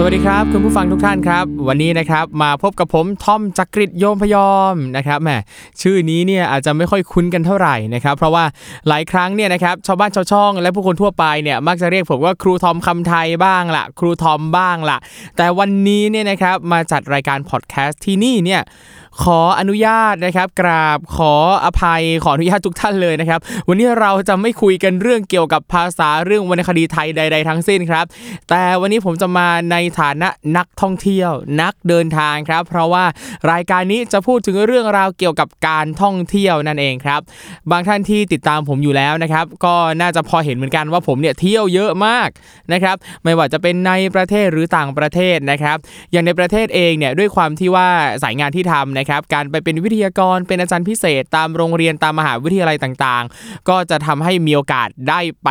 สวัสดีครับ คุณผู้ฟังทุกท่านครับ วันนี้นะครับมาพบกับผมทอมจักริดโยมพยอมนะครับแหมชื่อนี้เนี่ยอาจจะไม่ค่อยคุ้นกันเท่าไหร่นะครับ เพราะว่าหลายครั้งเนี่ยนะครับชาวบ้านชาวช่อง และผู้คนทั่วไปเนี่ยมักจะเรียกผมว่าครูทอมคำไทยบ้างละครูทอมบ้างละแต่วันนี้เนี่ยนะครับมาจัดรายการพอดแคสต์ที่นี่เนี่ย ขออนุญาตนะครับกราบขออภัยขออนุญาตทุกท่านเลยนะครับ วันนี้เราจะไม่คุยกันเรื่องเกี่ยวกับภาษาเรื่องวรรณคดีไทยใด ๆ ทั้งสิ้นครับ แต่วันนี้ผมจะมาในฐานะนักท่องเที่ยว นักเดินทางครับ เพราะว่ารายการนี้จะพูดถึงเรื่องราวเกี่ยวกับการท่องเที่ยวนั่นเองครับ บางท่านที่ติดตามผมอยู่แล้วนะครับ ก็น่าจะพอเห็นเหมือนกันว่าผมเนี่ยเที่ยวเยอะมากนะครับ ไม่ว่าจะเป็นในประเทศหรือต่างประเทศนะครับ อย่างในประเทศเองเนี่ยด้วยความที่ว่าสายงานที่ทำนะครับการไปเป็นวิทยากรเป็นอาจารย์พิเศษ ตามโรงเรียนตามมหาวิทยาลัยต่างๆ ก็จะทำให้มีโอกาสได้ไป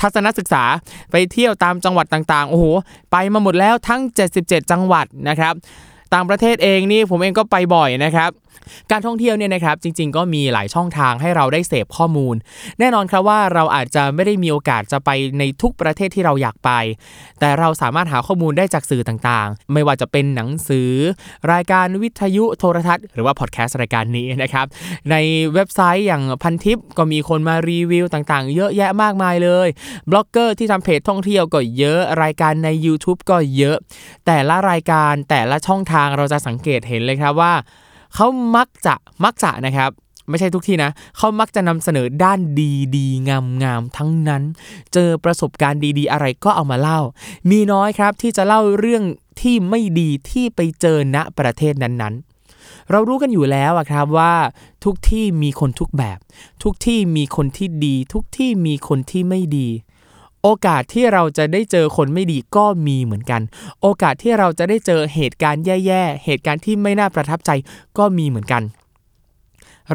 ทัศนศึกษาไปเที่ยวตามจังหวัดต่างๆ โอ้โห ไปมาหมดแล้วทั้ง 77 จังหวัดนะครับ ต่างประเทศเองนี่ผมเองก็ไปบ่อยนะครับ การท่องเที่ยวเนี่ยนะครับจริง ๆ ก็มีหลายช่องทางให้เราได้เสพข้อมูล แน่นอนครับว่าเราอาจจะไม่ได้มีโอกาสจะไปในทุกประเทศที่เราอยากไป แต่เราสามารถหาข้อมูลได้จากสื่อต่างๆ ไม่ว่าจะเป็นหนังสือ รายการวิทยุโทรทัศน์หรือว่าพอดแคสต์รายการนี้นะครับในเว็บไซต์อย่างพันทิปก็มีคนมารีวิวต่างๆ เยอะแยะมากมายเลยบล็อกเกอร์ที่ทำเพจท่องเที่ยวก็เยอะรายการใน YouTube ก็เยอะ แต่ละรายการแต่ละช่องทางเราจะสังเกตเห็นเลยครับว่า เขามักจะมักจะนะครับ ไม่ใช่ทุกที่นะ เขามักจะนำเสนอด้านดีดีงามงามทั้งนั้น เจอประสบการณ์ดีๆ อะไรก็เอามาเล่า มีน้อยครับที่จะเล่าเรื่องที่ไม่ดีที่ไปเจอณประเทศนั้นๆเรารู้กันอยู่แล้วอะครับว่าทุกที่มีคนทุกแบบ ทุกที่มีคนที่ดี ทุกที่มีคนที่ไม่ดี โอกาสที่เราจะได้เจอคนไม่ดีก็มีเหมือนกัน โอกาสที่เราจะได้เจอเหตุการณ์แย่ๆ เหตุการณ์ที่ไม่น่าประทับใจก็มีเหมือนกัน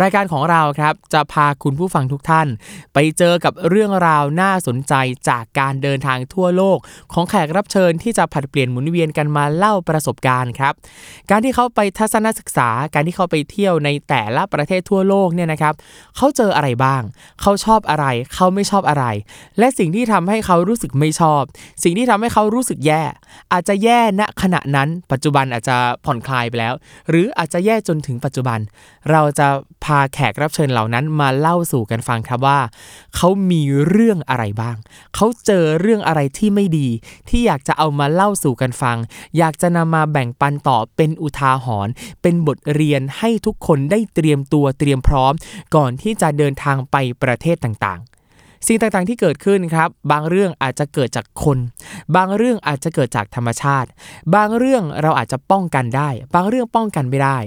รายการของเราครับจะพาคุณผู้ฟังทุกท่าน ไปเจอกับเรื่องราวน่าสนใจจากการเดินทางทั่วโลก ของแขกรับเชิญที่จะผัดเปลี่ยนหมุนเวียนกันมาเล่าประสบการณ์ครับการที่เขาไปทัศนศึกษา การที่เขาไปเที่ยวในแต่ละประเทศทั่วโลกเนี่ยนะครับเขาเจออะไรบ้าง เขาชอบอะไร เขาไม่ชอบอะไร และสิ่งที่ทำให้เขารู้สึกไม่ชอบ สิ่งที่ทำให้เขารู้สึกแย่ อาจจะแย่ณขณะนั้น ปัจจุบันอาจจะผ่อนคลายไปแล้ว หรืออาจจะแย่จนถึงปัจจุบัน เราจะพาแขกรับเชิญเหล่านั้นมาเล่าสู่กันฟังครับว่า เขามีเรื่องอะไรบ้าง เขาเจอเรื่องอะไรที่ไม่ดี ที่อยากจะเอามาเล่าสู่กันฟัง อยากจะนำมาแบ่งปันต่อเป็นอุทาหรณ์เป็นบทเรียนให้ทุกคนได้เตรียมตัวเตรียมพร้อม ก่อนที่จะเดินทางไปประเทศต่างๆ สิ่งต่างๆที่เกิดขึ้นครับ บางเรื่องอาจจะเกิดจากคน บางเรื่องอาจจะเกิดจากธรรมชาติ บางเรื่องเราอาจจะป้องกันได้ บางเรื่องป้องกันไม่ได้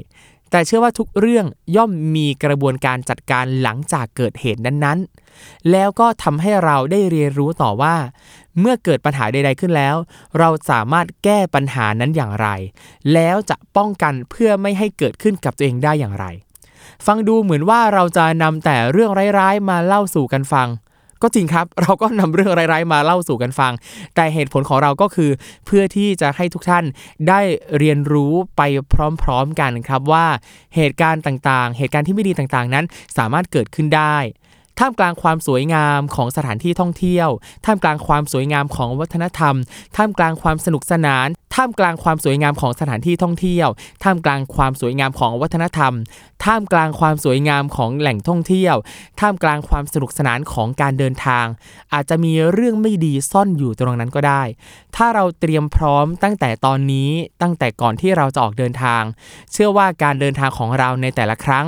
แต่เชื่อว่าทุกเรื่องย่อมมีกระบวนการจัดการหลังจากเกิดเหตุนั้นๆ แล้วก็ทำให้เราได้เรียนรู้ต่อว่า เมื่อเกิดปัญหาใด ๆขึ้นแล้ว เราสามารถแก้ปัญหานั้นอย่างไร แล้วจะป้องกันเพื่อไม่ให้เกิดขึ้นกับตัวเองได้อย่างไรฟังดูเหมือนว่าเราจะนำแต่เรื่องร้ายๆ มาเล่าสู่กันฟัง ก็จริงครับ เราก็นำเรื่องร้ายๆมาเล่าสู่กันฟัง แต่เหตุผลของเราก็คือ เพื่อที่จะให้ทุกท่านได้เรียนรู้ไปพร้อมๆกันครับว่าเหตุการณ์ต่างๆ เหตุการณ์ที่ไม่ดีต่างๆ นั้น สามารถเกิดขึ้นได้ท่ามกลางความสวยงามของสถานที่ท่องเที่ยว ท่ามกลางความสวยงามของวัฒนธรรม ท่ามกลางความสนุกสนาน ท่ามกลางความสวยงามของสถานที่ท่องเที่ยว ท่ามกลางความสวยงามของวัฒนธรรม ท่ามกลางความสวยงามของแหล่งท่องเที่ยว ท่ามกลางความสนุกสนานของการเดินทาง อาจจะมีเรื่องไม่ดีซ่อนอยู่ตรงนั้นก็ได้ ถ้าเราเตรียมพร้อมตั้งแต่ตอนนี้ตั้งแต่ก่อนที่เราจะออกเดินทาง เชื่อว่าการเดินทางของเราในแต่ละครั้ง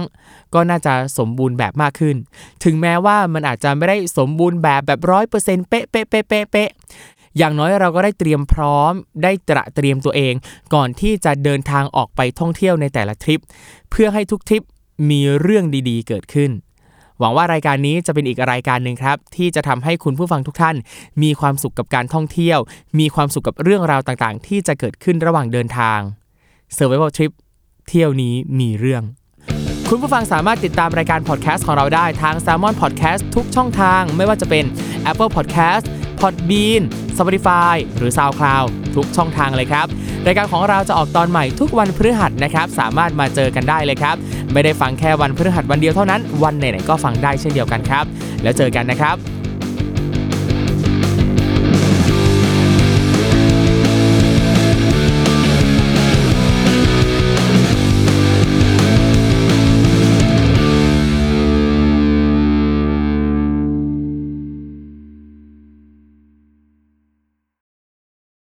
ก็น่าจะสมบูรณ์แบบมากขึ้น ถึงแม้ว่ามันอาจจะไม่ได้สมบูรณ์แบบแบบร้อยเปอร์เซ็นต์เป๊ะเป๊ะเป๊ะเป๊ะ อย่างน้อยเราก็ได้เตรียมพร้อม ได้ตระเตรียมตัวเอง ก่อนที่จะเดินทางออกไปท่องเที่ยวในแต่ละทริป เพื่อให้ทุกทริปมีเรื่องดีๆ เกิดขึ้น หวังว่ารายการนี้จะเป็นอีกรายการหนึ่งครับ ที่จะทำให้คุณผู้ฟังทุกท่าน มีความสุขกับการท่องเที่ยว มีความสุขกับเรื่องราวต่างๆ ที่จะเกิดขึ้นระหว่างเดินทาง Survival Trip เที่ยวนี้มีเรื่องคุณผู้ฟังสามารถติดตามรายการพอดแคสต์ของเราได้ทาง s ซ l m o n Podcast ทุกช่องทาง ไม่ว่าจะเป็น Apple Podcast Podbean Spotify หรือ SoundCloud ทุกช่องทางเลยครับ รายการของเราจะออกตอนใหม่ทุกวันพฤหัสนะครับ สามารถมาเจอกันได้เลยครับ ไม่ได้ฟังแค่วันพฤหัสวันเดียวเท่านั้น วันไหนๆก็ฟังได้เช่นเดียวกันครับ แล้วเจอกันนะครับ